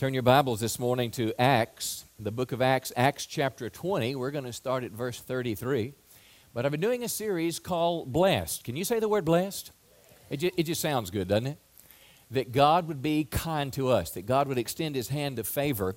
Turn your Bibles this morning to Acts, the book of Acts, Acts chapter 20. We're going to start at verse 33. But I've been doing a series called Blessed. Can you say the word blessed? It just, it just sounds good, doesn't it? That God would be kind to us, that God would extend his hand of favor.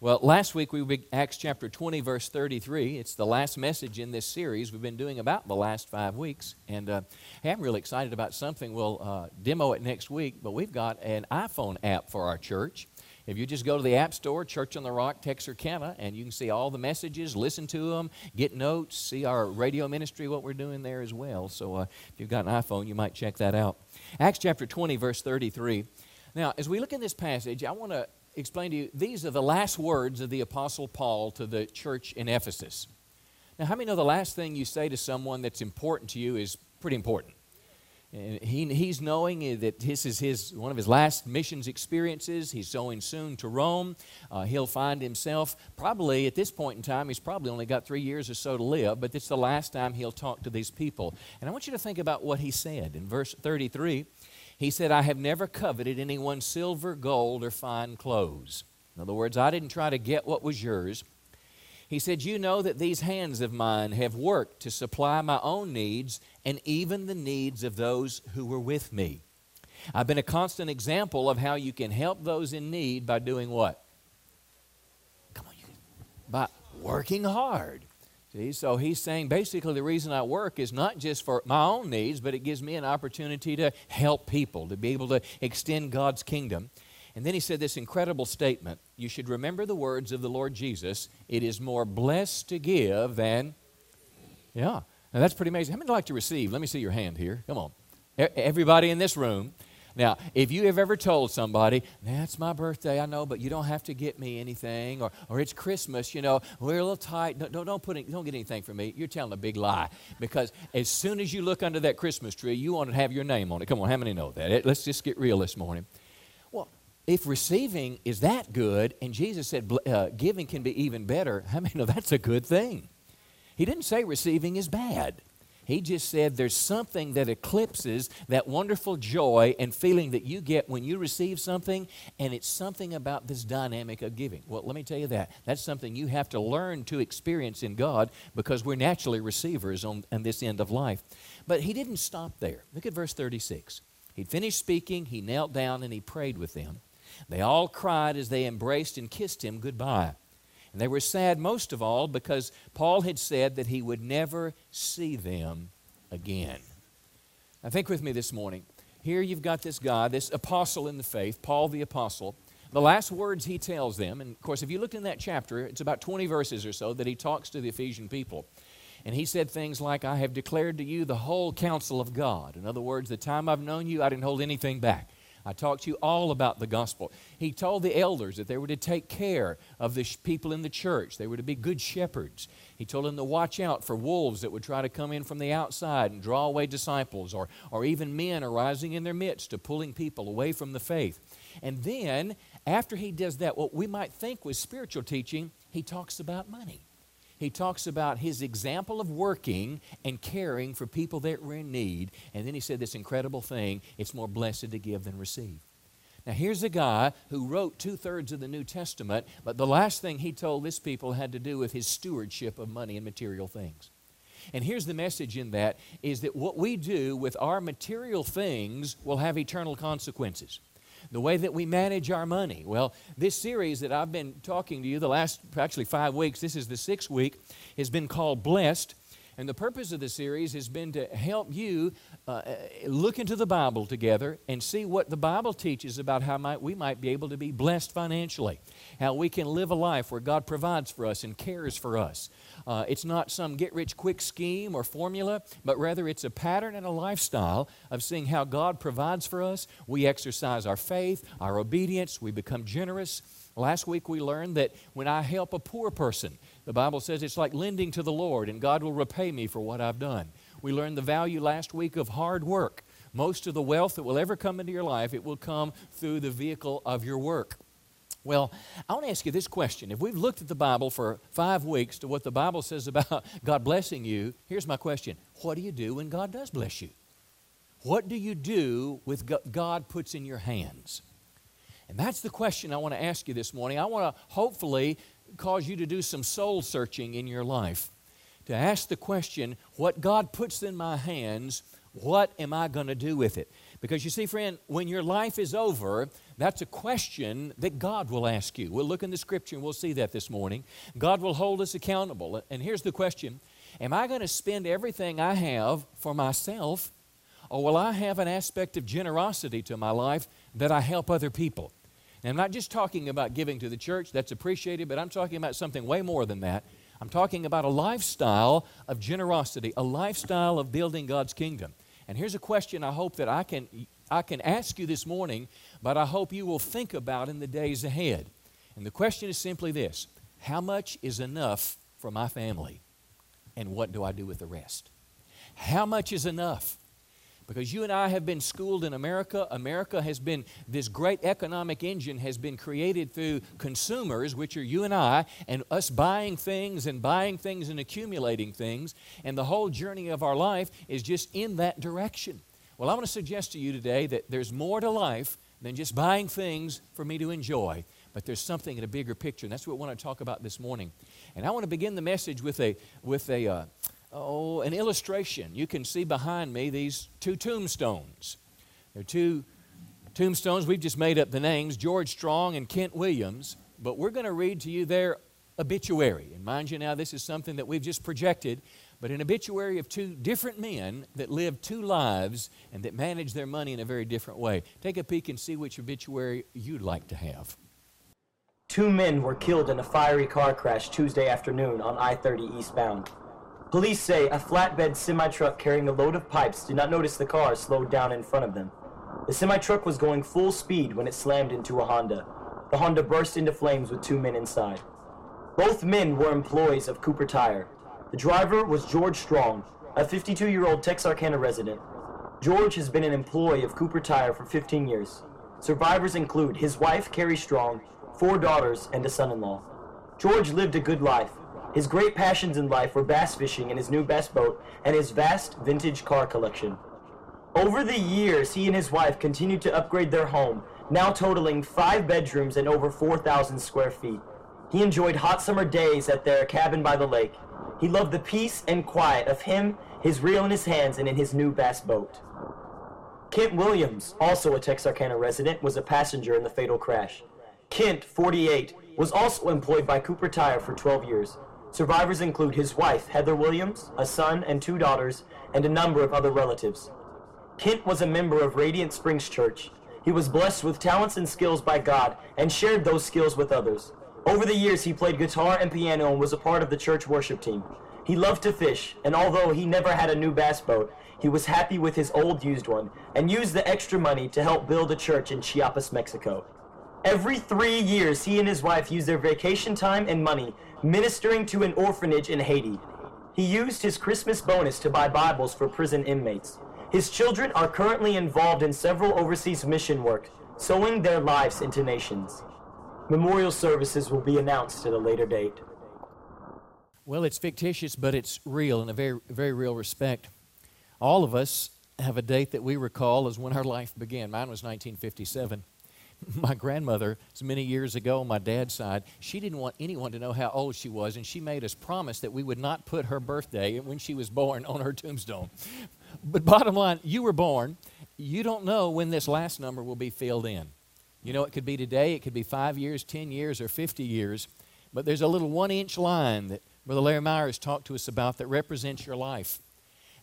Well, last week we were Acts chapter 20, verse 33. It's the last message in this series we've been doing about the last five weeks. And uh, hey, I'm really excited about something. We'll uh, demo it next week, but we've got an iPhone app for our church. If you just go to the App Store, Church on the Rock, Texarkana, and you can see all the messages, listen to them, get notes, see our radio ministry, what we're doing there as well. So uh, if you've got an iPhone, you might check that out. Acts chapter 20, verse 33. Now, as we look in this passage, I want to explain to you these are the last words of the Apostle Paul to the church in Ephesus. Now, how many know the last thing you say to someone that's important to you is pretty important? And he, he's knowing that this is his, one of his last missions experiences. He's going soon to Rome. Uh, he'll find himself probably at this point in time, he's probably only got three years or so to live, but it's the last time he'll talk to these people. And I want you to think about what he said. In verse 33, he said, I have never coveted anyone's silver, gold, or fine clothes. In other words, I didn't try to get what was yours. He said, You know that these hands of mine have worked to supply my own needs and even the needs of those who were with me. I've been a constant example of how you can help those in need by doing what? Come on, you by working hard. See, so he's saying basically the reason I work is not just for my own needs, but it gives me an opportunity to help people, to be able to extend God's kingdom. And then he said this incredible statement You should remember the words of the Lord Jesus it is more blessed to give than. Yeah. Now that's pretty amazing. How many like to receive? Let me see your hand here. Come on. Everybody in this room. Now, if you have ever told somebody, that's my birthday, I know, but you don't have to get me anything, or, or it's Christmas, you know, we're a little tight, don't, don't, don't, put any, don't get anything for me, you're telling a big lie. Because as soon as you look under that Christmas tree, you want to have your name on it. Come on, how many know that? Let's just get real this morning if receiving is that good, and Jesus said uh, giving can be even better, I mean, no, that's a good thing. He didn't say receiving is bad. He just said there's something that eclipses that wonderful joy and feeling that you get when you receive something, and it's something about this dynamic of giving. Well, let me tell you that. That's something you have to learn to experience in God because we're naturally receivers on, on this end of life. But he didn't stop there. Look at verse 36. He'd finished speaking, he knelt down, and he prayed with them. They all cried as they embraced and kissed him goodbye. And they were sad most of all because Paul had said that he would never see them again. Now, think with me this morning. Here you've got this guy, this apostle in the faith, Paul the apostle. The last words he tells them, and of course, if you look in that chapter, it's about 20 verses or so that he talks to the Ephesian people. And he said things like, I have declared to you the whole counsel of God. In other words, the time I've known you, I didn't hold anything back. I talked to you all about the gospel. He told the elders that they were to take care of the people in the church, they were to be good shepherds. He told them to watch out for wolves that would try to come in from the outside and draw away disciples, or, or even men arising in their midst to pulling people away from the faith. And then, after he does that, what we might think was spiritual teaching, he talks about money he talks about his example of working and caring for people that were in need. And then he said this incredible thing it's more blessed to give than receive. Now, here's a guy who wrote two thirds of the New Testament, but the last thing he told this people had to do with his stewardship of money and material things. And here's the message in that is that what we do with our material things will have eternal consequences the way that we manage our money. Well, this series that I've been talking to you the last actually five weeks, this is the sixth week, has been called Blessed. And the purpose of the series has been to help you uh, uh, look into the Bible together and see what the Bible teaches about how might, we might be able to be blessed financially, how we can live a life where God provides for us and cares for us. Uh, it's not some get rich quick scheme or formula, but rather it's a pattern and a lifestyle of seeing how God provides for us. We exercise our faith, our obedience, we become generous. Last week we learned that when I help a poor person, the Bible says it's like lending to the Lord and God will repay me for what I've done. We learned the value last week of hard work. Most of the wealth that will ever come into your life, it will come through the vehicle of your work. Well, I want to ask you this question. If we've looked at the Bible for five weeks to what the Bible says about God blessing you, here's my question What do you do when God does bless you? What do you do with God puts in your hands? And that's the question I want to ask you this morning. I want to hopefully cause you to do some soul searching in your life. To ask the question, what God puts in my hands, what am I going to do with it? Because you see, friend, when your life is over, that's a question that God will ask you. We'll look in the scripture and we'll see that this morning. God will hold us accountable. And here's the question Am I going to spend everything I have for myself, or will I have an aspect of generosity to my life that I help other people? And I'm not just talking about giving to the church, that's appreciated, but I'm talking about something way more than that. I'm talking about a lifestyle of generosity, a lifestyle of building God's kingdom. And here's a question I hope that I can, I can ask you this morning, but I hope you will think about in the days ahead. And the question is simply this How much is enough for my family? And what do I do with the rest? How much is enough? Because you and I have been schooled in America. America has been, this great economic engine has been created through consumers, which are you and I, and us buying things and buying things and accumulating things. And the whole journey of our life is just in that direction. Well, I want to suggest to you today that there's more to life than just buying things for me to enjoy, but there's something in a bigger picture. And that's what I want to talk about this morning. And I want to begin the message with a, with a, uh, oh, an illustration. You can see behind me these two tombstones. They're two tombstones. We've just made up the names George Strong and Kent Williams, but we're going to read to you their obituary. And mind you, now, this is something that we've just projected, but an obituary of two different men that lived two lives and that managed their money in a very different way. Take a peek and see which obituary you'd like to have. Two men were killed in a fiery car crash Tuesday afternoon on I 30 eastbound. Police say a flatbed semi truck carrying a load of pipes did not notice the car slowed down in front of them. The semi truck was going full speed when it slammed into a Honda. The Honda burst into flames with two men inside. Both men were employees of Cooper Tire. The driver was George Strong, a 52 year old Texarkana resident. George has been an employee of Cooper Tire for 15 years. Survivors include his wife, Carrie Strong, four daughters, and a son in law. George lived a good life. His great passions in life were bass fishing in his new bass boat and his vast vintage car collection. Over the years, he and his wife continued to upgrade their home, now totaling five bedrooms and over 4,000 square feet. He enjoyed hot summer days at their cabin by the lake. He loved the peace and quiet of him, his reel in his hands, and in his new bass boat. Kent Williams, also a Texarkana resident, was a passenger in the fatal crash. Kent, 48, was also employed by Cooper Tire for 12 years. Survivors include his wife, Heather Williams, a son and two daughters, and a number of other relatives. Kent was a member of Radiant Springs Church. He was blessed with talents and skills by God and shared those skills with others. Over the years, he played guitar and piano and was a part of the church worship team. He loved to fish, and although he never had a new bass boat, he was happy with his old used one and used the extra money to help build a church in Chiapas, Mexico. Every three years, he and his wife use their vacation time and money ministering to an orphanage in Haiti. He used his Christmas bonus to buy Bibles for prison inmates. His children are currently involved in several overseas mission work, sowing their lives into nations. Memorial services will be announced at a later date. Well, it's fictitious, but it's real in a very, very real respect. All of us have a date that we recall as when our life began. Mine was 1957. my grandmother, many years ago on my dad's side, she didn't want anyone to know how old she was, and she made us promise that we would not put her birthday when she was born on her tombstone. But bottom line, you were born. You don't know when this last number will be filled in. You know, it could be today, it could be five years, 10 years, or 50 years. But there's a little one inch line that Brother Larry Myers talked to us about that represents your life.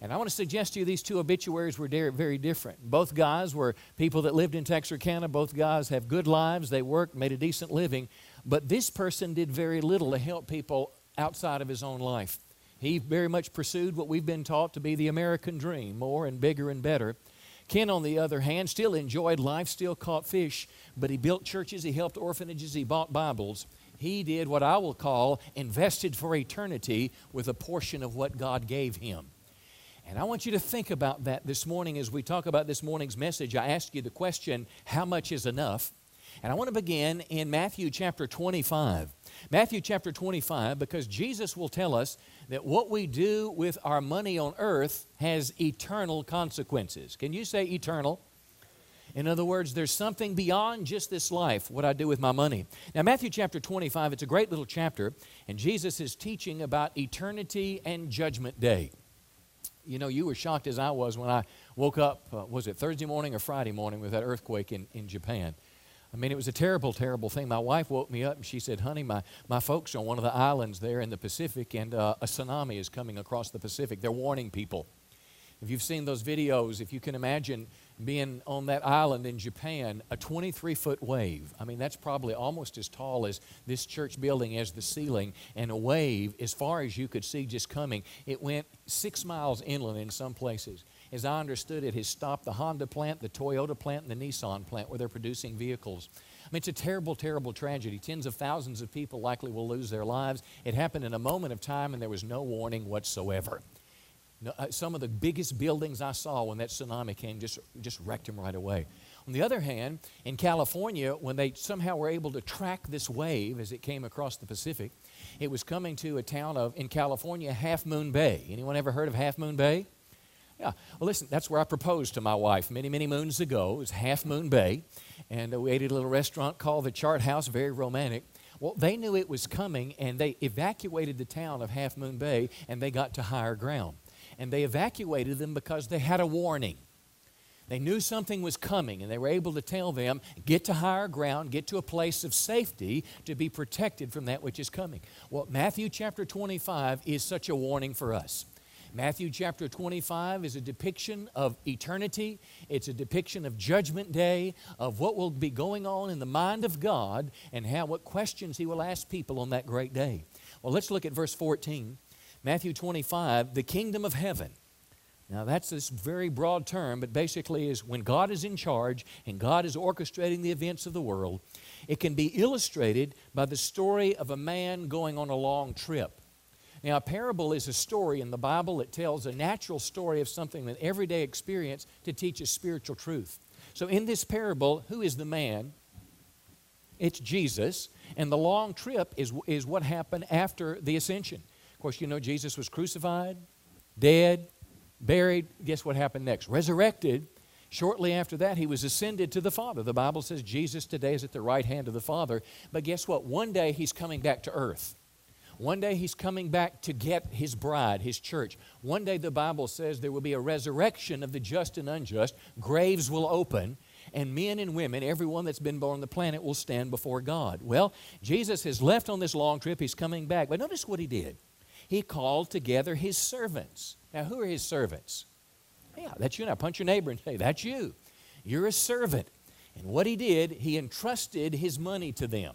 And I want to suggest to you these two obituaries were very different. Both guys were people that lived in Texarkana. Both guys have good lives. They worked, made a decent living. But this person did very little to help people outside of his own life. He very much pursued what we've been taught to be the American dream more and bigger and better. Ken, on the other hand, still enjoyed life, still caught fish, but he built churches, he helped orphanages, he bought Bibles. He did what I will call invested for eternity with a portion of what God gave him. And I want you to think about that this morning as we talk about this morning's message. I ask you the question, how much is enough? And I want to begin in Matthew chapter 25. Matthew chapter 25, because Jesus will tell us that what we do with our money on earth has eternal consequences. Can you say eternal? In other words, there's something beyond just this life, what I do with my money. Now, Matthew chapter 25, it's a great little chapter, and Jesus is teaching about eternity and judgment day. You know, you were shocked as I was when I woke up, uh, was it Thursday morning or Friday morning with that earthquake in, in Japan? I mean, it was a terrible, terrible thing. My wife woke me up and she said, Honey, my, my folks are on one of the islands there in the Pacific, and uh, a tsunami is coming across the Pacific. They're warning people. If you've seen those videos, if you can imagine being on that island in Japan, a 23 foot wave. I mean, that's probably almost as tall as this church building as the ceiling, and a wave as far as you could see just coming. It went six miles inland in some places. As I understood it, has stopped the Honda plant, the Toyota plant, and the Nissan plant where they're producing vehicles. I mean, it's a terrible, terrible tragedy. Tens of thousands of people likely will lose their lives. It happened in a moment of time, and there was no warning whatsoever. Uh, some of the biggest buildings I saw when that tsunami came just, just wrecked them right away. On the other hand, in California, when they somehow were able to track this wave as it came across the Pacific, it was coming to a town of, in California, Half Moon Bay. Anyone ever heard of Half Moon Bay? Yeah. Well, listen, that's where I proposed to my wife many, many moons ago. It was Half Moon Bay. And uh, we ate at a little restaurant called the Chart House, very romantic. Well, they knew it was coming, and they evacuated the town of Half Moon Bay, and they got to higher ground and they evacuated them because they had a warning. They knew something was coming, and they were able to tell them, get to higher ground, get to a place of safety to be protected from that which is coming. Well, Matthew chapter 25 is such a warning for us. Matthew chapter 25 is a depiction of eternity. It's a depiction of judgment day, of what will be going on in the mind of God and how what questions he will ask people on that great day. Well, let's look at verse 14. Matthew 25, the kingdom of heaven. Now, that's this very broad term, but basically is when God is in charge and God is orchestrating the events of the world, it can be illustrated by the story of a man going on a long trip. Now, a parable is a story in the Bible that tells a natural story of something, an everyday experience to teach a spiritual truth. So, in this parable, who is the man? It's Jesus, and the long trip is, is what happened after the ascension. Of course, you know Jesus was crucified, dead, buried. Guess what happened next? Resurrected. Shortly after that, he was ascended to the Father. The Bible says Jesus today is at the right hand of the Father. But guess what? One day he's coming back to earth. One day he's coming back to get his bride, his church. One day the Bible says there will be a resurrection of the just and unjust. Graves will open, and men and women, everyone that's been born on the planet, will stand before God. Well, Jesus has left on this long trip. He's coming back. But notice what he did he called together his servants. Now, who are his servants? Yeah, that's you. Now, punch your neighbor and say, That's you. You're a servant. And what he did, he entrusted his money to them.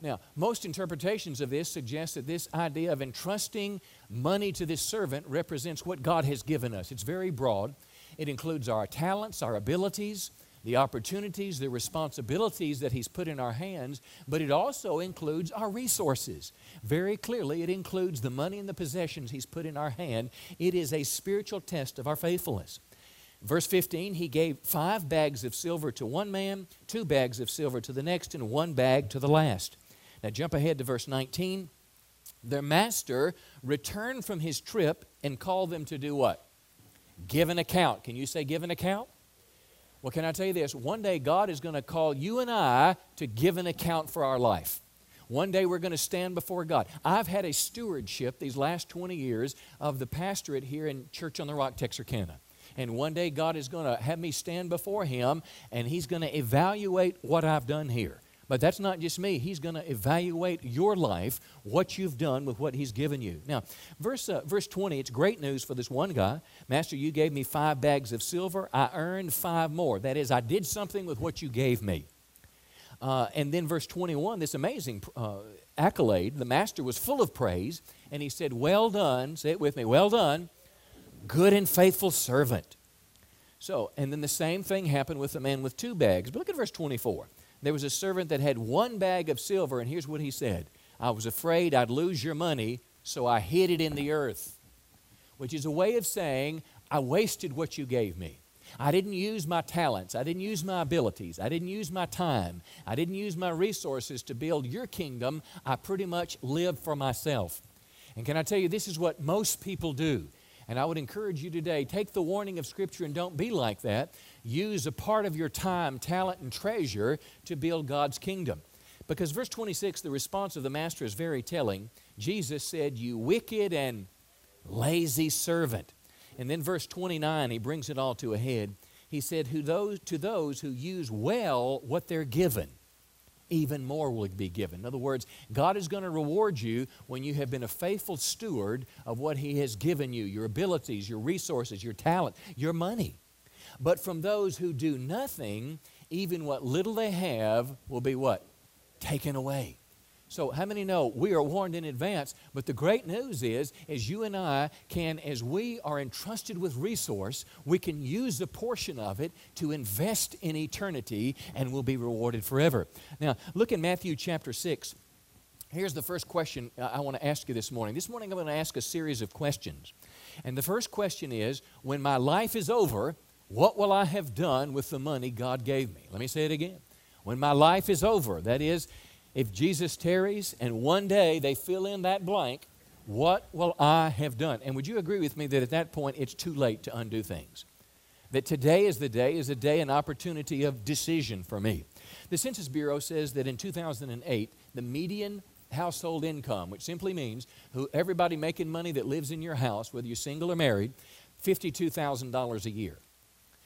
Now, most interpretations of this suggest that this idea of entrusting money to this servant represents what God has given us. It's very broad. It includes our talents, our abilities, the opportunities, the responsibilities that He's put in our hands, but it also includes our resources. Very clearly, it includes the money and the possessions He's put in our hand. It is a spiritual test of our faithfulness. Verse 15, he gave five bags of silver to one man, two bags of silver to the next, and one bag to the last. Now jump ahead to verse 19. Their master returned from his trip and called them to do what? Give an account. Can you say give an account? Well, can I tell you this? One day God is going to call you and I to give an account for our life. One day we're going to stand before God. I've had a stewardship these last 20 years of the pastorate here in Church on the Rock, Texarkana. And one day God is going to have me stand before Him and He's going to evaluate what I've done here. But that's not just me. He's going to evaluate your life, what you've done with what He's given you. Now, verse, uh, verse 20, it's great news for this one guy. Master, you gave me five bags of silver. I earned five more. That is, I did something with what you gave me. Uh, and then verse 21, this amazing uh, accolade, the master was full of praise, and he said, Well done, say it with me, well done, good and faithful servant. So, and then the same thing happened with the man with two bags. But look at verse 24 there was a servant that had one bag of silver, and here's what he said I was afraid I'd lose your money, so I hid it in the earth. Which is a way of saying, I wasted what you gave me. I didn't use my talents. I didn't use my abilities. I didn't use my time. I didn't use my resources to build your kingdom. I pretty much lived for myself. And can I tell you, this is what most people do. And I would encourage you today take the warning of Scripture and don't be like that. Use a part of your time, talent, and treasure to build God's kingdom. Because verse 26, the response of the master is very telling. Jesus said, You wicked and lazy servant. And then verse 29, he brings it all to a head. He said, who those, To those who use well what they're given, even more will be given. In other words, God is going to reward you when you have been a faithful steward of what He has given you your abilities, your resources, your talent, your money. But from those who do nothing, even what little they have will be what? Taken away. So, how many know we are warned in advance? But the great news is, as you and I can, as we are entrusted with resource, we can use a portion of it to invest in eternity and we'll be rewarded forever. Now, look in Matthew chapter 6. Here's the first question uh, I want to ask you this morning. This morning I'm going to ask a series of questions. And the first question is When my life is over, what will I have done with the money God gave me? Let me say it again. When my life is over, that is, if Jesus tarries and one day they fill in that blank, what will I have done? And would you agree with me that at that point it's too late to undo things? That today is the day, is a day, an opportunity of decision for me. The Census Bureau says that in 2008, the median household income, which simply means who everybody making money that lives in your house, whether you're single or married, $52,000 a year.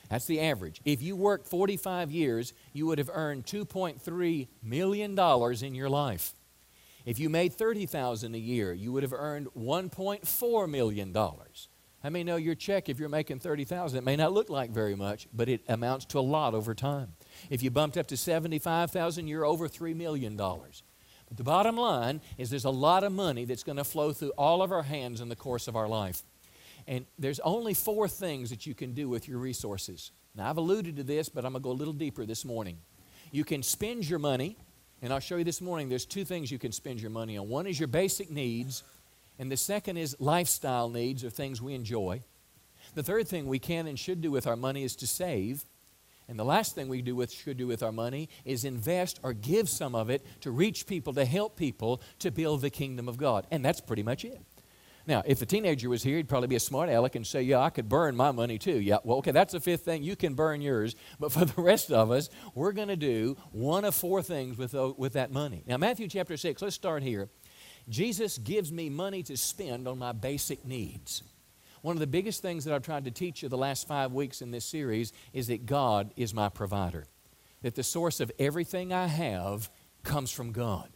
That's the average. If you worked 45 years, you would have earned 2.3 million dollars in your life. If you made 30,000 a year, you would have earned 1.4 million dollars. How many know your check if you're making 30,000 it may not look like very much, but it amounts to a lot over time. If you bumped up to 75,000, you're over 3 million dollars. But the bottom line is there's a lot of money that's going to flow through all of our hands in the course of our life. And there's only four things that you can do with your resources. Now, I've alluded to this, but I'm going to go a little deeper this morning. You can spend your money, and I'll show you this morning there's two things you can spend your money on. One is your basic needs, and the second is lifestyle needs or things we enjoy. The third thing we can and should do with our money is to save. And the last thing we do with, should do with our money is invest or give some of it to reach people, to help people, to build the kingdom of God. And that's pretty much it. Now, if a teenager was here, he'd probably be a smart aleck and say, Yeah, I could burn my money too. Yeah, well, okay, that's the fifth thing. You can burn yours. But for the rest of us, we're going to do one of four things with, uh, with that money. Now, Matthew chapter 6, let's start here. Jesus gives me money to spend on my basic needs. One of the biggest things that I've tried to teach you the last five weeks in this series is that God is my provider, that the source of everything I have comes from God.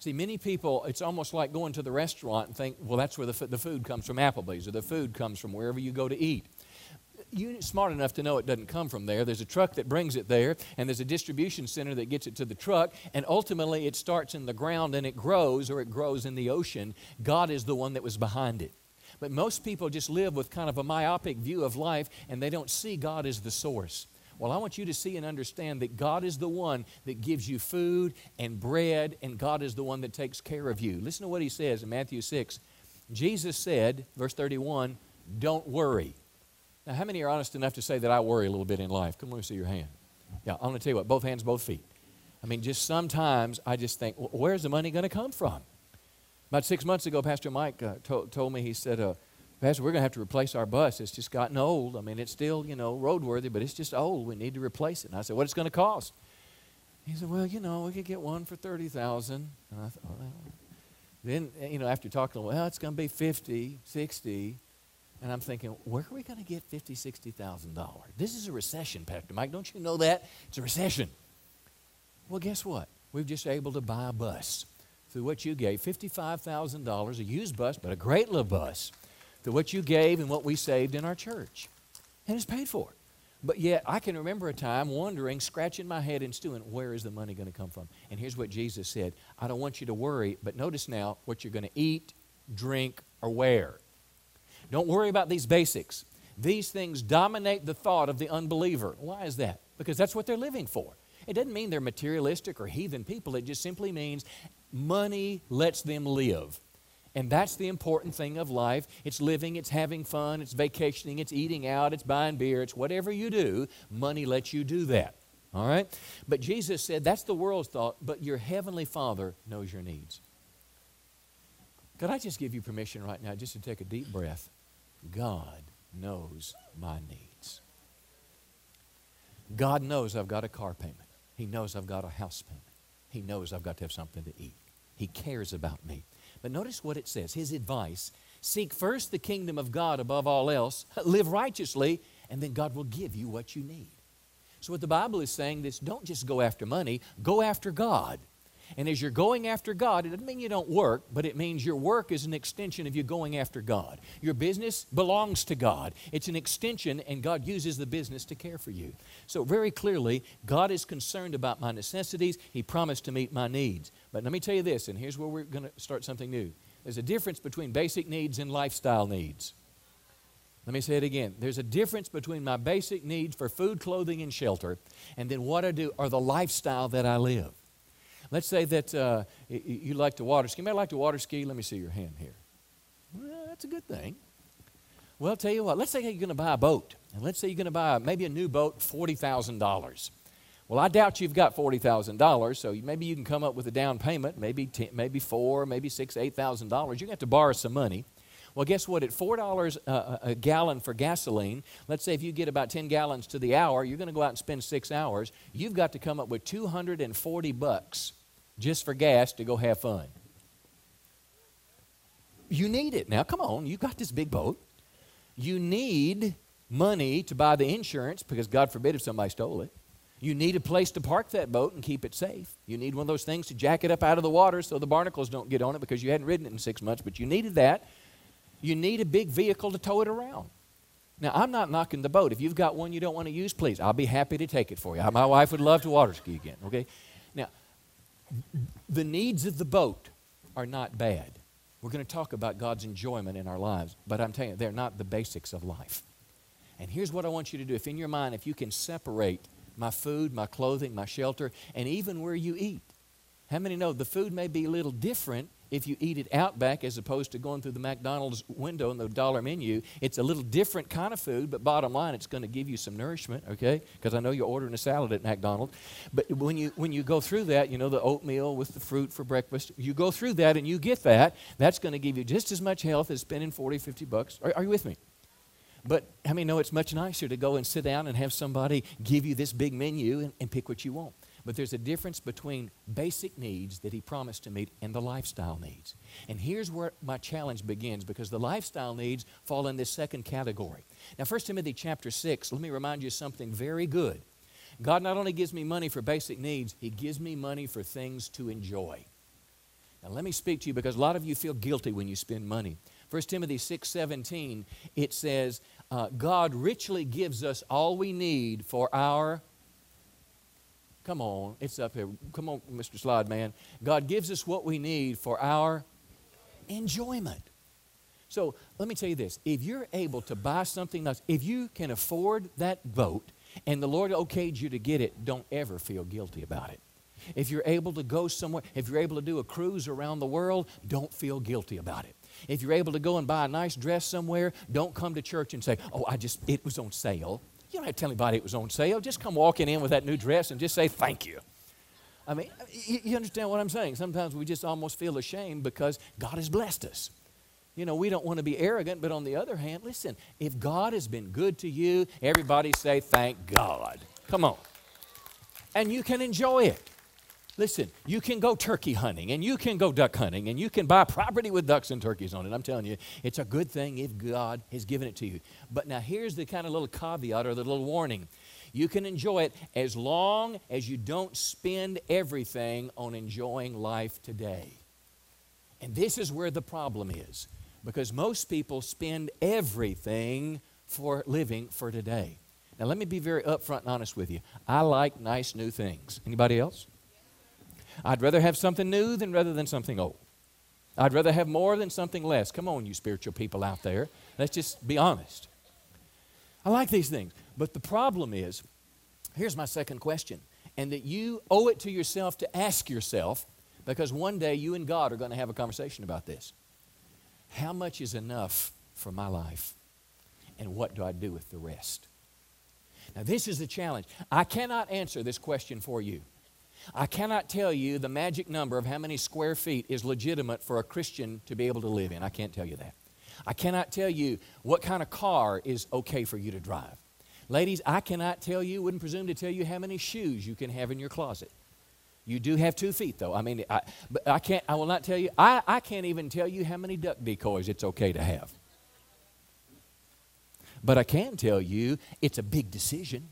See, many people, it's almost like going to the restaurant and think, well, that's where the, the food comes from Applebee's, or the food comes from wherever you go to eat. You're smart enough to know it doesn't come from there. There's a truck that brings it there, and there's a distribution center that gets it to the truck, and ultimately it starts in the ground and it grows, or it grows in the ocean. God is the one that was behind it. But most people just live with kind of a myopic view of life, and they don't see God as the source. Well, I want you to see and understand that God is the one that gives you food and bread, and God is the one that takes care of you. Listen to what he says in Matthew 6. Jesus said, verse 31, don't worry. Now, how many are honest enough to say that I worry a little bit in life? Come, let me see your hand. Yeah, I'm going to tell you what, both hands, both feet. I mean, just sometimes I just think, well, where's the money going to come from? About six months ago, Pastor Mike uh, to- told me, he said, uh, Pastor, we're going to have to replace our bus. It's just gotten old. I mean, it's still, you know, roadworthy, but it's just old. We need to replace it. And I said, what's it going to cost? He said, well, you know, we could get one for 30000 And I thought, well. Then, eh, you know, after talking, well, it's going to be 50, 60. And I'm thinking, where are we going to get 50, $60,000? This is a recession, Pastor Mike. Don't you know that? It's a recession. Well, guess what? We've just able to buy a bus through what you gave, $55,000, a used bus, but a great little bus to what you gave and what we saved in our church. And it's paid for. But yet, I can remember a time wondering, scratching my head and stewing, where is the money going to come from? And here's what Jesus said I don't want you to worry, but notice now what you're going to eat, drink, or wear. Don't worry about these basics. These things dominate the thought of the unbeliever. Why is that? Because that's what they're living for. It doesn't mean they're materialistic or heathen people, it just simply means money lets them live. And that's the important thing of life. It's living, it's having fun, it's vacationing, it's eating out, it's buying beer, it's whatever you do. Money lets you do that. All right? But Jesus said that's the world's thought, but your heavenly Father knows your needs. Could I just give you permission right now just to take a deep breath? God knows my needs. God knows I've got a car payment. He knows I've got a house payment. He knows I've got to have something to eat. He cares about me. But notice what it says his advice seek first the kingdom of God above all else, live righteously, and then God will give you what you need. So, what the Bible is saying is don't just go after money, go after God. And as you're going after God, it doesn't mean you don't work, but it means your work is an extension of you going after God. Your business belongs to God. It's an extension, and God uses the business to care for you. So, very clearly, God is concerned about my necessities. He promised to meet my needs. But let me tell you this, and here's where we're going to start something new. There's a difference between basic needs and lifestyle needs. Let me say it again. There's a difference between my basic needs for food, clothing, and shelter, and then what I do or the lifestyle that I live. Let's say that uh, you like to water ski. Anybody like to water ski? Let me see your hand here. Well, that's a good thing. Well, I'll tell you what, let's say you're going to buy a boat. And let's say you're going to buy maybe a new boat, $40,000. Well, I doubt you've got $40,000, so maybe you can come up with a down payment, maybe, 10, maybe four, maybe six, $8,000. You're going to have to borrow some money. Well, guess what? At $4 a, a gallon for gasoline, let's say if you get about 10 gallons to the hour, you're going to go out and spend six hours. You've got to come up with 240 bucks just for gas to go have fun. You need it. Now, come on, you got this big boat. You need money to buy the insurance because God forbid if somebody stole it. You need a place to park that boat and keep it safe. You need one of those things to jack it up out of the water so the barnacles don't get on it because you hadn't ridden it in six months, but you needed that. You need a big vehicle to tow it around. Now, I'm not knocking the boat. If you've got one you don't want to use, please, I'll be happy to take it for you. My wife would love to water ski again, okay? The needs of the boat are not bad. We're going to talk about God's enjoyment in our lives, but I'm telling you, they're not the basics of life. And here's what I want you to do. If in your mind, if you can separate my food, my clothing, my shelter, and even where you eat, how many know the food may be a little different if you eat it out back as opposed to going through the McDonald's window and the dollar menu. It's a little different kind of food, but bottom line, it's going to give you some nourishment, okay? Because I know you're ordering a salad at McDonald's. But when you, when you go through that, you know, the oatmeal with the fruit for breakfast, you go through that and you get that, that's going to give you just as much health as spending 40, 50 bucks. Are, are you with me? But I mean, no, it's much nicer to go and sit down and have somebody give you this big menu and, and pick what you want. But there's a difference between basic needs that he promised to meet and the lifestyle needs. And here's where my challenge begins because the lifestyle needs fall in this second category. Now, 1 Timothy chapter 6, let me remind you something very good. God not only gives me money for basic needs, he gives me money for things to enjoy. Now, let me speak to you because a lot of you feel guilty when you spend money. 1 Timothy 6 17, it says, uh, God richly gives us all we need for our Come on, it's up here. Come on, Mr. Slide Man. God gives us what we need for our enjoyment. So let me tell you this if you're able to buy something else, if you can afford that boat and the Lord okayed you to get it, don't ever feel guilty about it. If you're able to go somewhere, if you're able to do a cruise around the world, don't feel guilty about it. If you're able to go and buy a nice dress somewhere, don't come to church and say, Oh, I just, it was on sale. You don't have to tell anybody it was on sale. Just come walking in with that new dress and just say thank you. I mean, you understand what I'm saying? Sometimes we just almost feel ashamed because God has blessed us. You know, we don't want to be arrogant, but on the other hand, listen, if God has been good to you, everybody say, thank God. Come on. And you can enjoy it. Listen, you can go turkey hunting and you can go duck hunting and you can buy property with ducks and turkeys on it. I'm telling you, it's a good thing if God has given it to you. But now here's the kind of little caveat or the little warning. You can enjoy it as long as you don't spend everything on enjoying life today. And this is where the problem is because most people spend everything for living for today. Now let me be very upfront and honest with you. I like nice new things. Anybody else? I'd rather have something new than rather than something old. I'd rather have more than something less. Come on, you spiritual people out there. Let's just be honest. I like these things. But the problem is here's my second question, and that you owe it to yourself to ask yourself, because one day you and God are going to have a conversation about this. How much is enough for my life? And what do I do with the rest? Now, this is the challenge. I cannot answer this question for you. I cannot tell you the magic number of how many square feet is legitimate for a Christian to be able to live in. I can't tell you that. I cannot tell you what kind of car is okay for you to drive. Ladies, I cannot tell you, wouldn't presume to tell you how many shoes you can have in your closet. You do have two feet, though. I mean, I, but I can't. I will not tell you. I, I can't even tell you how many duck decoys it's okay to have. But I can tell you it's a big decision.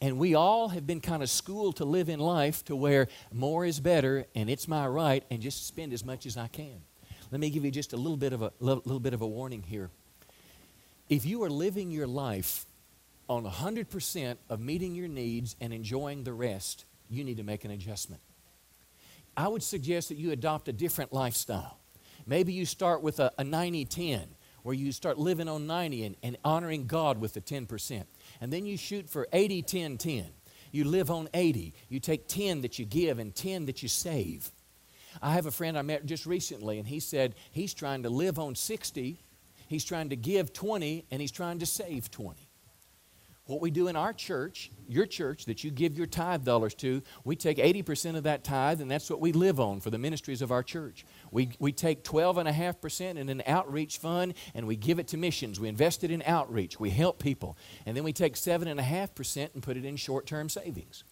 And we all have been kind of schooled to live in life to where more is better and it's my right and just spend as much as I can. Let me give you just a little bit of a little bit of a warning here. If you are living your life on 100% of meeting your needs and enjoying the rest, you need to make an adjustment. I would suggest that you adopt a different lifestyle. Maybe you start with a, a 90 10, where you start living on 90 and, and honoring God with the 10%. And then you shoot for 80 10 10. You live on 80. You take 10 that you give and 10 that you save. I have a friend I met just recently, and he said he's trying to live on 60, he's trying to give 20, and he's trying to save 20. What we do in our church, your church that you give your tithe dollars to, we take 80% of that tithe, and that's what we live on for the ministries of our church. We, we take 12.5% in an outreach fund and we give it to missions. We invest it in outreach. We help people. And then we take 7.5% and put it in short term savings.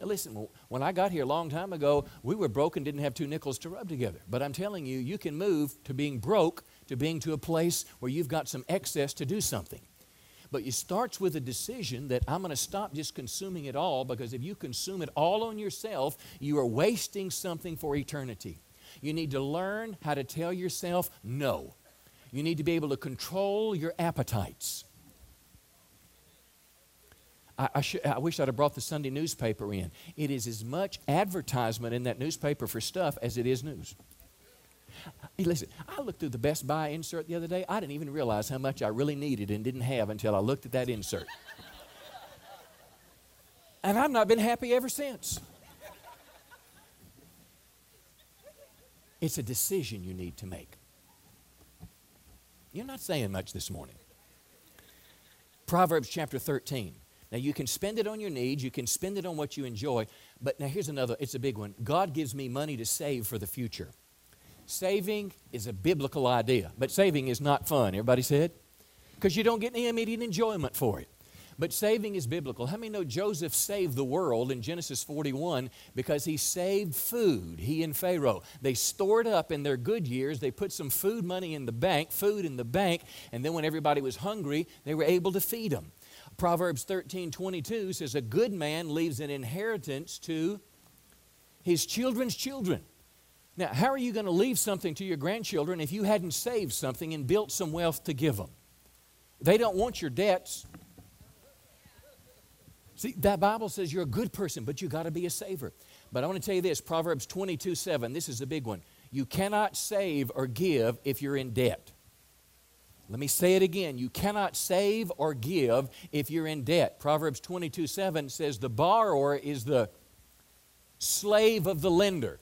Now, listen, when I got here a long time ago, we were broke and didn't have two nickels to rub together. But I'm telling you, you can move to being broke to being to a place where you've got some excess to do something. But it starts with a decision that I'm going to stop just consuming it all because if you consume it all on yourself, you are wasting something for eternity. You need to learn how to tell yourself no. You need to be able to control your appetites. I, I, I, wish I'd have brought the Sunday newspaper in. It is as much advertisement in that newspaper for stuff as it is news. Hey, listen, I looked through the Best Buy insert the other day. I didn't even realize how much I really needed and didn't have until I looked at that insert. and I've not been happy ever since. It's a decision you need to make. You're not saying much this morning. Proverbs chapter 13. Now, you can spend it on your needs, you can spend it on what you enjoy, but now here's another, it's a big one. God gives me money to save for the future. Saving is a biblical idea, but saving is not fun. Everybody said? Because you don't get any immediate enjoyment for it. But saving is biblical. How many know Joseph saved the world in Genesis 41 because he saved food, he and Pharaoh? They stored up in their good years, they put some food money in the bank, food in the bank, and then when everybody was hungry, they were able to feed them. Proverbs 13 22 says, A good man leaves an inheritance to his children's children. Now, how are you going to leave something to your grandchildren if you hadn't saved something and built some wealth to give them? They don't want your debts. See, that Bible says you're a good person, but you got to be a saver. But I want to tell you this Proverbs 22 7, this is a big one. You cannot save or give if you're in debt. Let me say it again. You cannot save or give if you're in debt. Proverbs 22 7 says the borrower is the slave of the lender.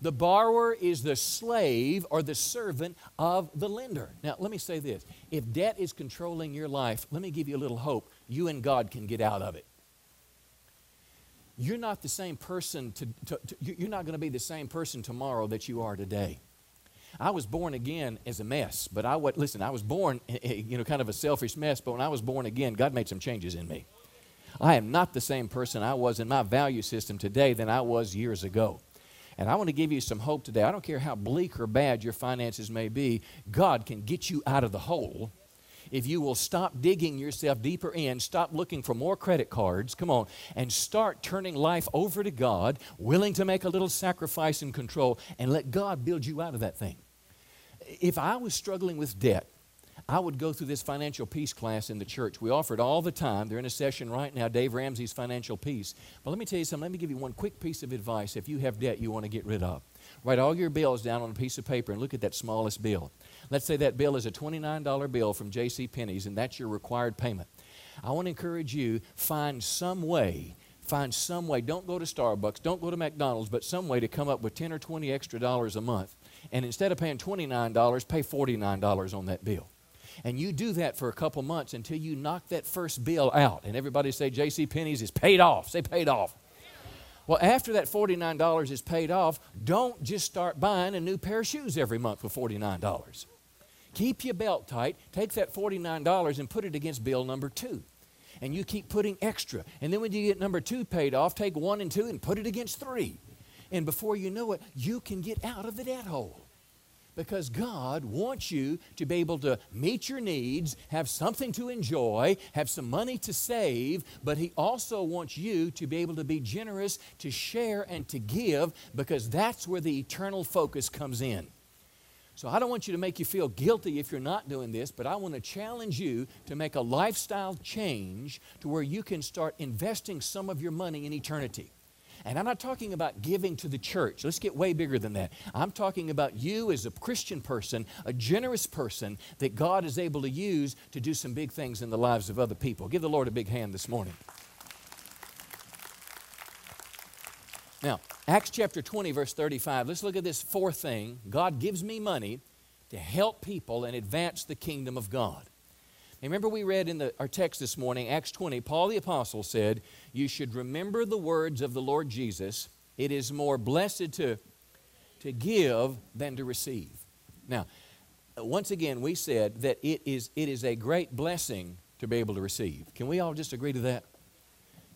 The borrower is the slave or the servant of the lender. Now, let me say this. If debt is controlling your life, let me give you a little hope. You and God can get out of it. You're not the same person, to, to, to you're not going to be the same person tomorrow that you are today. I was born again as a mess, but I was, listen, I was born, you know, kind of a selfish mess, but when I was born again, God made some changes in me. I am not the same person I was in my value system today than I was years ago. And I want to give you some hope today. I don't care how bleak or bad your finances may be, God can get you out of the hole if you will stop digging yourself deeper in, stop looking for more credit cards, come on, and start turning life over to God, willing to make a little sacrifice and control, and let God build you out of that thing. If I was struggling with debt, I would go through this financial peace class in the church. We offer it all the time. They're in a session right now, Dave Ramsey's Financial Peace. But let me tell you something. Let me give you one quick piece of advice if you have debt you want to get rid of. Write all your bills down on a piece of paper and look at that smallest bill. Let's say that bill is a $29 bill from J.C. Penney's, and that's your required payment. I want to encourage you, find some way find some way. Don't go to Starbucks, don't go to McDonald's, but some way to come up with 10 or 20 extra dollars a month. And instead of paying $29, pay $49 on that bill. And you do that for a couple months until you knock that first bill out. And everybody say, J.C. Penney's is paid off. Say paid off. Well, after that $49 is paid off, don't just start buying a new pair of shoes every month for $49. keep your belt tight, take that $49 and put it against bill number two. And you keep putting extra. And then when you get number two paid off, take one and two and put it against three. And before you know it, you can get out of the debt hole because God wants you to be able to meet your needs, have something to enjoy, have some money to save, but He also wants you to be able to be generous, to share, and to give because that's where the eternal focus comes in. So I don't want you to make you feel guilty if you're not doing this, but I want to challenge you to make a lifestyle change to where you can start investing some of your money in eternity. And I'm not talking about giving to the church. Let's get way bigger than that. I'm talking about you as a Christian person, a generous person that God is able to use to do some big things in the lives of other people. Give the Lord a big hand this morning. Now, Acts chapter 20, verse 35. Let's look at this fourth thing. God gives me money to help people and advance the kingdom of God. Remember, we read in the, our text this morning, Acts 20, Paul the Apostle said, You should remember the words of the Lord Jesus. It is more blessed to, to give than to receive. Now, once again, we said that it is, it is a great blessing to be able to receive. Can we all just agree to that?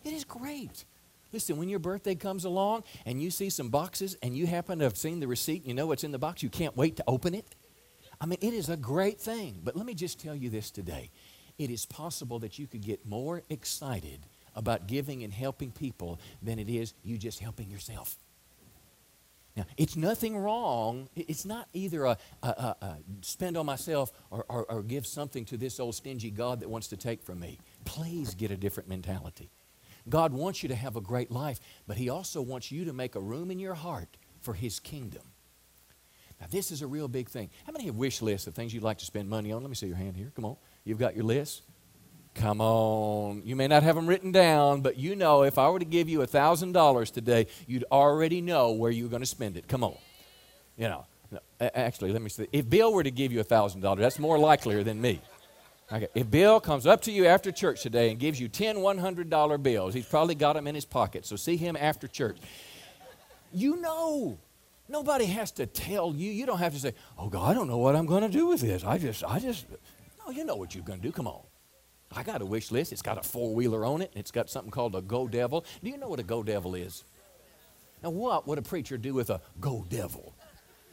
It is great. Listen, when your birthday comes along and you see some boxes and you happen to have seen the receipt, you know what's in the box, you can't wait to open it. I mean, it is a great thing. But let me just tell you this today it is possible that you could get more excited about giving and helping people than it is you just helping yourself. Now, it's nothing wrong. It's not either a, a, a, a spend on myself or, or, or give something to this old stingy God that wants to take from me. Please get a different mentality. God wants you to have a great life, but He also wants you to make a room in your heart for His kingdom. Now, this is a real big thing. How many have wish lists of things you'd like to spend money on? Let me see your hand here. Come on. You've got your list? Come on. You may not have them written down, but you know if I were to give you $1,000 today, you'd already know where you're going to spend it. Come on. You know, actually, let me see. if Bill were to give you $1,000, that's more likelier than me. Okay. If Bill comes up to you after church today and gives you 10 $100 bills, he's probably got them in his pocket, so see him after church. You know Nobody has to tell you. You don't have to say, "Oh God, I don't know what I'm going to do with this." I just, I just, no, you know what you're going to do. Come on. I got a wish list. It's got a four wheeler on it. And it's got something called a Go Devil. Do you know what a Go Devil is? Now, what would a preacher do with a Go Devil?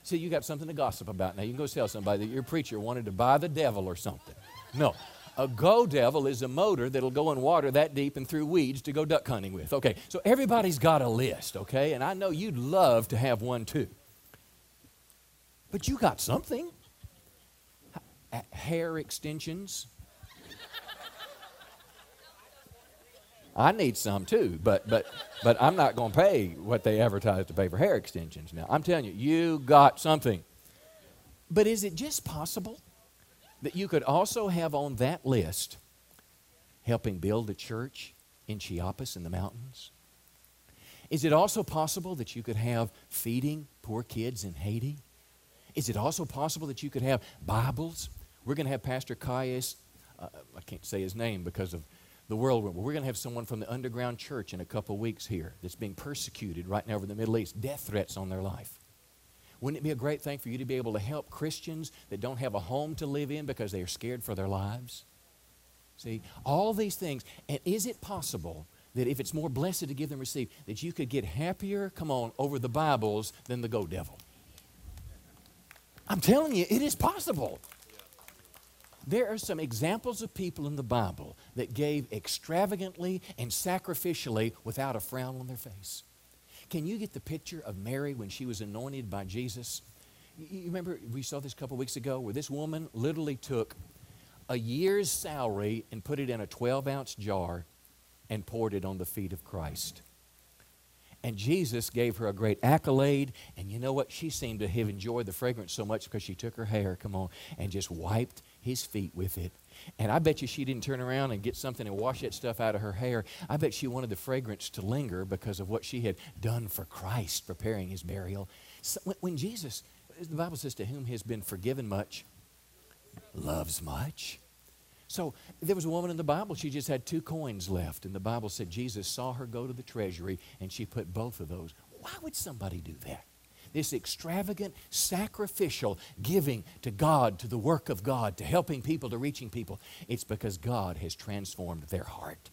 See, you got something to gossip about now. You can go tell somebody that your preacher wanted to buy the devil or something. No. A go devil is a motor that'll go in water that deep and through weeds to go duck hunting with. Okay, so everybody's got a list, okay? And I know you'd love to have one too. But you got something. Hair extensions. I need some too, but but but I'm not going to pay what they advertise to pay for hair extensions. Now I'm telling you, you got something. But is it just possible that you could also have on that list helping build a church in Chiapas in the mountains? Is it also possible that you could have feeding poor kids in Haiti? Is it also possible that you could have Bibles? We're going to have Pastor Caius, uh, I can't say his name because of the world. But we're going to have someone from the underground church in a couple weeks here that's being persecuted right now over the Middle East, death threats on their life. Wouldn't it be a great thing for you to be able to help Christians that don't have a home to live in because they are scared for their lives? See, all these things. And is it possible that if it's more blessed to give than receive, that you could get happier, come on, over the Bibles than the go devil? I'm telling you, it is possible. There are some examples of people in the Bible that gave extravagantly and sacrificially without a frown on their face. Can you get the picture of Mary when she was anointed by Jesus? You remember we saw this a couple weeks ago where this woman literally took a year's salary and put it in a 12 ounce jar and poured it on the feet of Christ. And Jesus gave her a great accolade. And you know what? She seemed to have enjoyed the fragrance so much because she took her hair, come on, and just wiped his feet with it and I bet you she didn't turn around and get something and wash that stuff out of her hair. I bet she wanted the fragrance to linger because of what she had done for Christ, preparing his burial. So when, Jesus, the Bible says, to whom has been forgiven much, loves much. So there was a woman in the Bible, she just had two coins left. And the Bible said Jesus saw her go to the treasury and she put both of those. Why would somebody do that? This extravagant, sacrificial giving to God, to the work of God, to helping people, to reaching people. It's because God has transformed their heart.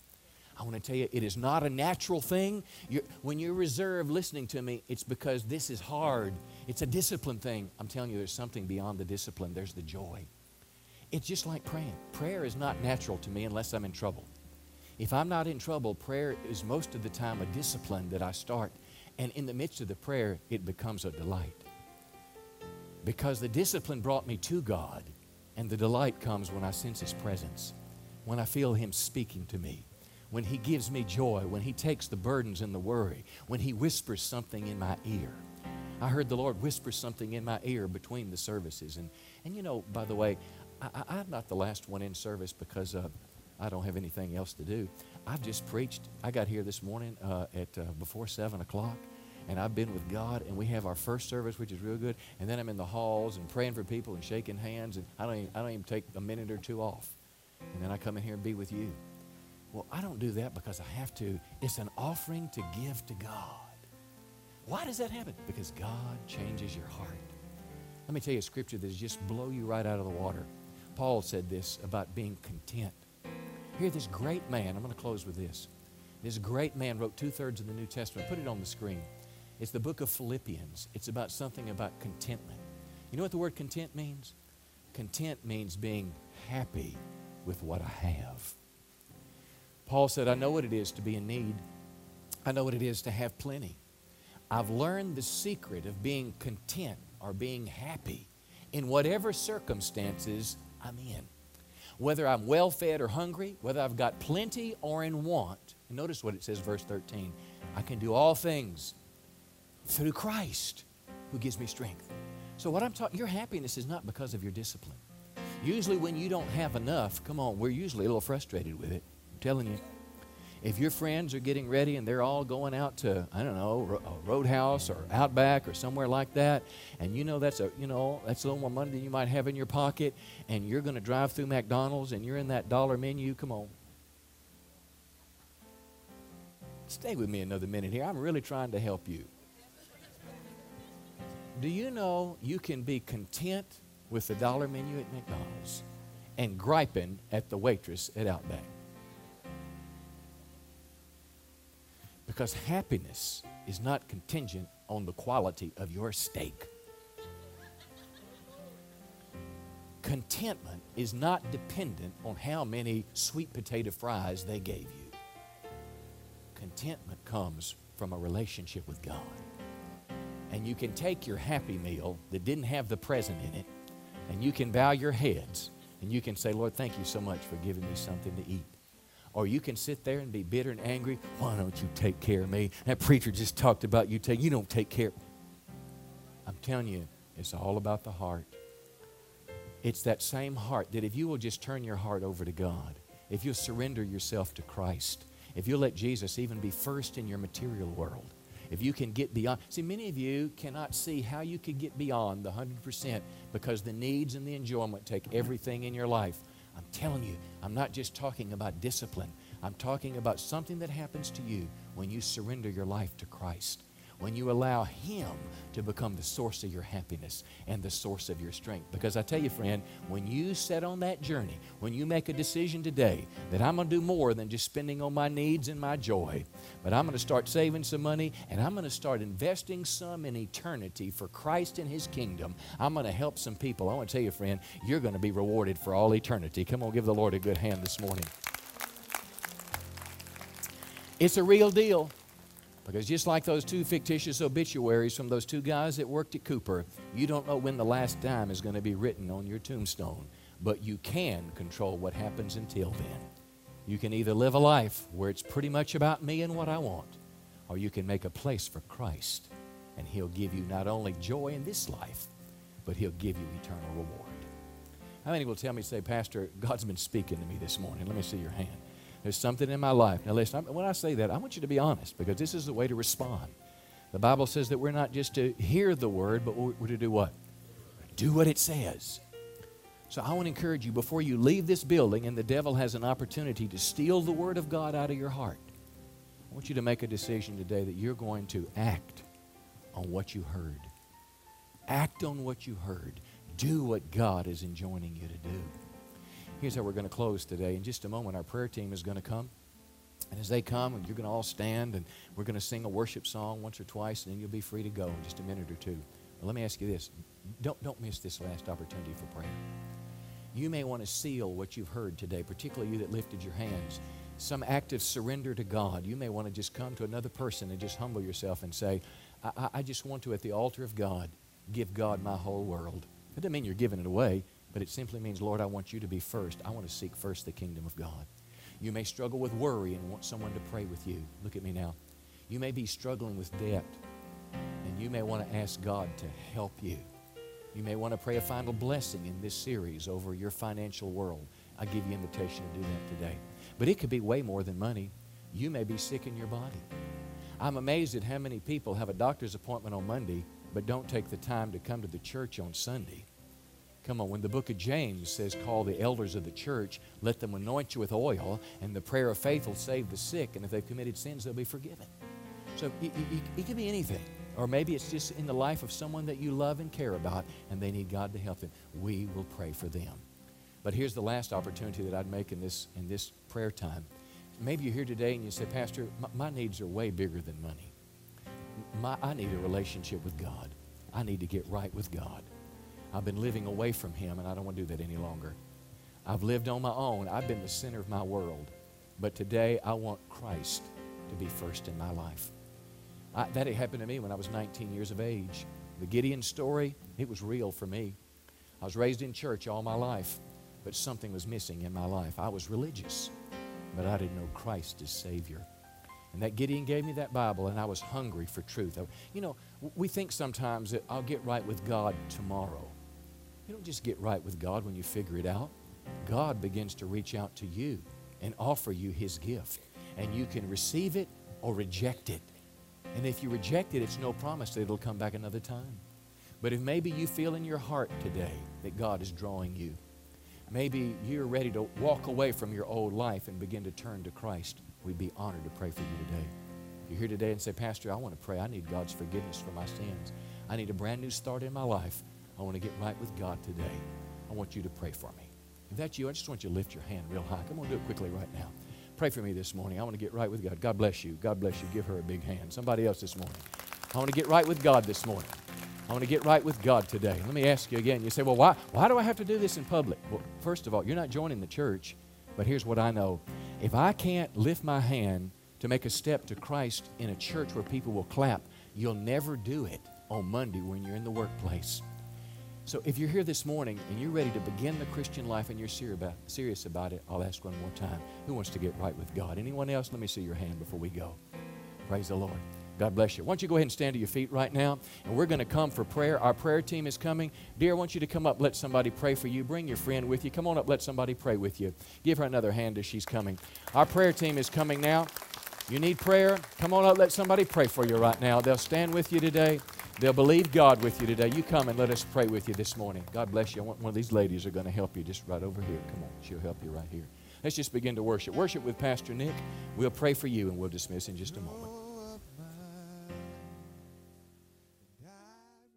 I want to tell you, it is not a natural thing. You're, when you're reserved listening to me, it's because this is hard. It's a discipline thing. I'm telling you, there's something beyond the discipline, there's the joy. It's just like praying. Prayer is not natural to me unless I'm in trouble. If I'm not in trouble, prayer is most of the time a discipline that I start. And in the midst of the prayer, it becomes a delight. Because the discipline brought me to God, and the delight comes when I sense His presence, when I feel Him speaking to me when He gives me joy, when He takes the burdens and the worry, when He whispers something in my ear. I heard the Lord whisper something in my ear between the services. And, and you know, by the way, I, am not the last one in service because uh, I don't have anything else to do. I've just preached. I got here this morning uh, at uh, before 7 o'clock and I've been with God, and we have our first service, which is real good, and then I'm in the halls and praying for people and shaking hands, and I don't even, I don't even take a minute or two off. And then I come in here and be with you. Well, I don't do that because I have to. It's an offering to give to God. Why does that happen? Because God changes your heart. Let me tell you a scripture that just blow you right out of the water. Paul said this about being content. Here, this great man, I'm going to close with this. This great man wrote two thirds of the New Testament. Put it on the screen. It's the book of Philippians. It's about something about contentment. You know what the word content means? Content means being happy with what I have. Paul said, I know what it is to be in need. I know what it is to have plenty. I've learned the secret of being content or being happy in whatever circumstances I'm in. Whether I'm well fed or hungry, whether I've got plenty or in want. Notice what it says, verse 13. I can do all things through Christ who gives me strength. So, what I'm talking, your happiness is not because of your discipline. Usually, when you don't have enough, come on, we're usually a little frustrated with it. I'm telling you. If your friends are getting ready and they're all going out to, I don't know, a roadhouse or outback or somewhere like that, and you know that's a, you know, that's a little more money than you might have in your pocket, and you're going to drive through McDonald's and you're in that dollar menu, come on. Stay with me another minute here. I'm really trying to help you. Do you know you can be content with the dollar menu at McDonald's and griping at the waitress at Outback? Because happiness is not contingent on the quality of your steak. Contentment is not dependent on how many sweet potato fries they gave you. Contentment comes from a relationship with God. And you can take your happy meal that didn't have the present in it, and you can bow your heads, and you can say, Lord, thank you so much for giving me something to eat. Or you can sit there and be bitter and angry. Why don't you take care of me? That preacher just talked about you. Take, you don't take care. I'm telling you, it's all about the heart. It's that same heart that if you will just turn your heart over to God, if you'll surrender yourself to Christ, if you'll let Jesus even be first in your material world, if you can get beyond. See, many of you cannot see how you could get beyond the 100% because the needs and the enjoyment take everything in your life. I'm telling you, I'm not just talking about discipline. I'm talking about something that happens to you when you surrender your life to Christ when you allow Him to become the source of your happiness and the source of your strength. Because I tell you, friend, when you set on that journey, when you make a decision today that I'm going to do more than just spending on my needs and my joy, but I'm going to start saving some money and I'm going to start investing some in eternity for Christ and His kingdom, I'm going to help some people. I want to tell you, friend, you're going to be rewarded for all eternity. Come on, give the Lord a good hand this morning. It's a real deal. Because just like those two fictitious obituaries from those two guys that worked at Cooper, you don't know when the last dime is going to be written on your tombstone. But you can control what happens until then. You can either live a life where it's pretty much about me and what I want, or you can make a place for Christ, and He'll give you not only joy in this life, but He'll give you eternal reward. How many will tell me, say, Pastor, God's been speaking to me this morning? Let me see your hand. There's something in my life. Now, listen, when I say that, I want you to be honest because this is the way to respond. The Bible says that we're not just to hear the word, but we're to do what? Do what it says. So I want to encourage you before you leave this building and the devil has an opportunity to steal the word of God out of your heart, I want you to make a decision today that you're going to act on what you heard. Act on what you heard. Do what God is enjoining you to do. Here's how we're going to close today. In just a moment, our prayer team is going to come. And as they come, you're going to all stand and we're going to sing a worship song once or twice, and then you'll be free to go in just a minute or two. But let me ask you this don't, don't miss this last opportunity for prayer. You may want to seal what you've heard today, particularly you that lifted your hands. Some act of surrender to God. You may want to just come to another person and just humble yourself and say, I, I just want to, at the altar of God, give God my whole world. It doesn't mean you're giving it away, but it simply means, Lord, I want you to be first. I want to seek first the kingdom of God. You may struggle with worry and want someone to pray with you. Look at me now. You may be struggling with debt, and you may want to ask God to help you. You may want to pray a final blessing in this series over your financial world. I give you invitation to do that today. But it could be way more than money. You may be sick in your body. I'm amazed at how many people have a doctor's appointment on Monday but don't take the time to come to the church on Sunday. Come on, when the book of James says, Call the elders of the church, let them anoint you with oil, and the prayer of faith will save the sick, and if they've committed sins, they'll be forgiven. So it, it, it could be anything. Or maybe it's just in the life of someone that you love and care about, and they need God to help them. We will pray for them. But here's the last opportunity that I'd make in this, in this prayer time. Maybe you're here today and you say, Pastor, my, my needs are way bigger than money my, I need a relationship with God. I need to get right with God. I've been living away from Him, and I don't want to do that any longer. I've lived on my own. I've been the center of my world. But today, I want Christ to be first in my life. I, that happened to me when I was 19 years of age. The Gideon story, it was real for me. I was raised in church all my life, but something was missing in my life. I was religious, but I didn't know Christ as Savior. And that Gideon gave me that Bible, and I was hungry for truth. You know, we think sometimes that I'll get right with God tomorrow. You don't just get right with God when you figure it out. God begins to reach out to you and offer you His gift. And you can receive it or reject it. And if you reject it, it's no promise that it'll come back another time. But if maybe you feel in your heart today that God is drawing you, maybe you're ready to walk away from your old life and begin to turn to Christ we'd be honored to pray for you today. If you're here today and say, Pastor, I want to pray. I need God's forgiveness for my sins. I need a brand new start in my life. I want to get right with God today. I want you to pray for me. If that's you, I just want you to lift your hand real high. Come on, do it quickly right now. Pray for me this morning. I want to get right with God. God bless you. God bless you. Give her a big hand. Somebody else this morning. I want to get right with God this morning. I want to get right with God today. Let me ask you again. You say, well, why, why do I have to do this in public? Well, first of all, you're not joining the church, but here's what I know if I can't lift my hand to make a step to Christ in a church where people will clap, you'll never do it on Monday when you're in the workplace. So if you're here this morning and you're ready to begin the Christian life and you're serious about it, I'll ask one more time. Who wants to get right with God? Anyone else? Let me see your hand before we go. Praise the Lord. God bless you. Why don't you go ahead and stand to your feet right now? And we're going to come for prayer. Our prayer team is coming. Dear, I want you to come up, let somebody pray for you. Bring your friend with you. Come on up, let somebody pray with you. Give her another hand as she's coming. Our prayer team is coming now. You need prayer? Come on up, let somebody pray for you right now. They'll stand with you today. They'll believe God with you today. You come and let us pray with you this morning. God bless you. One of these ladies are going to help you just right over here. Come on, she'll help you right here. Let's just begin to worship. Worship with Pastor Nick. We'll pray for you and we'll dismiss in just a moment.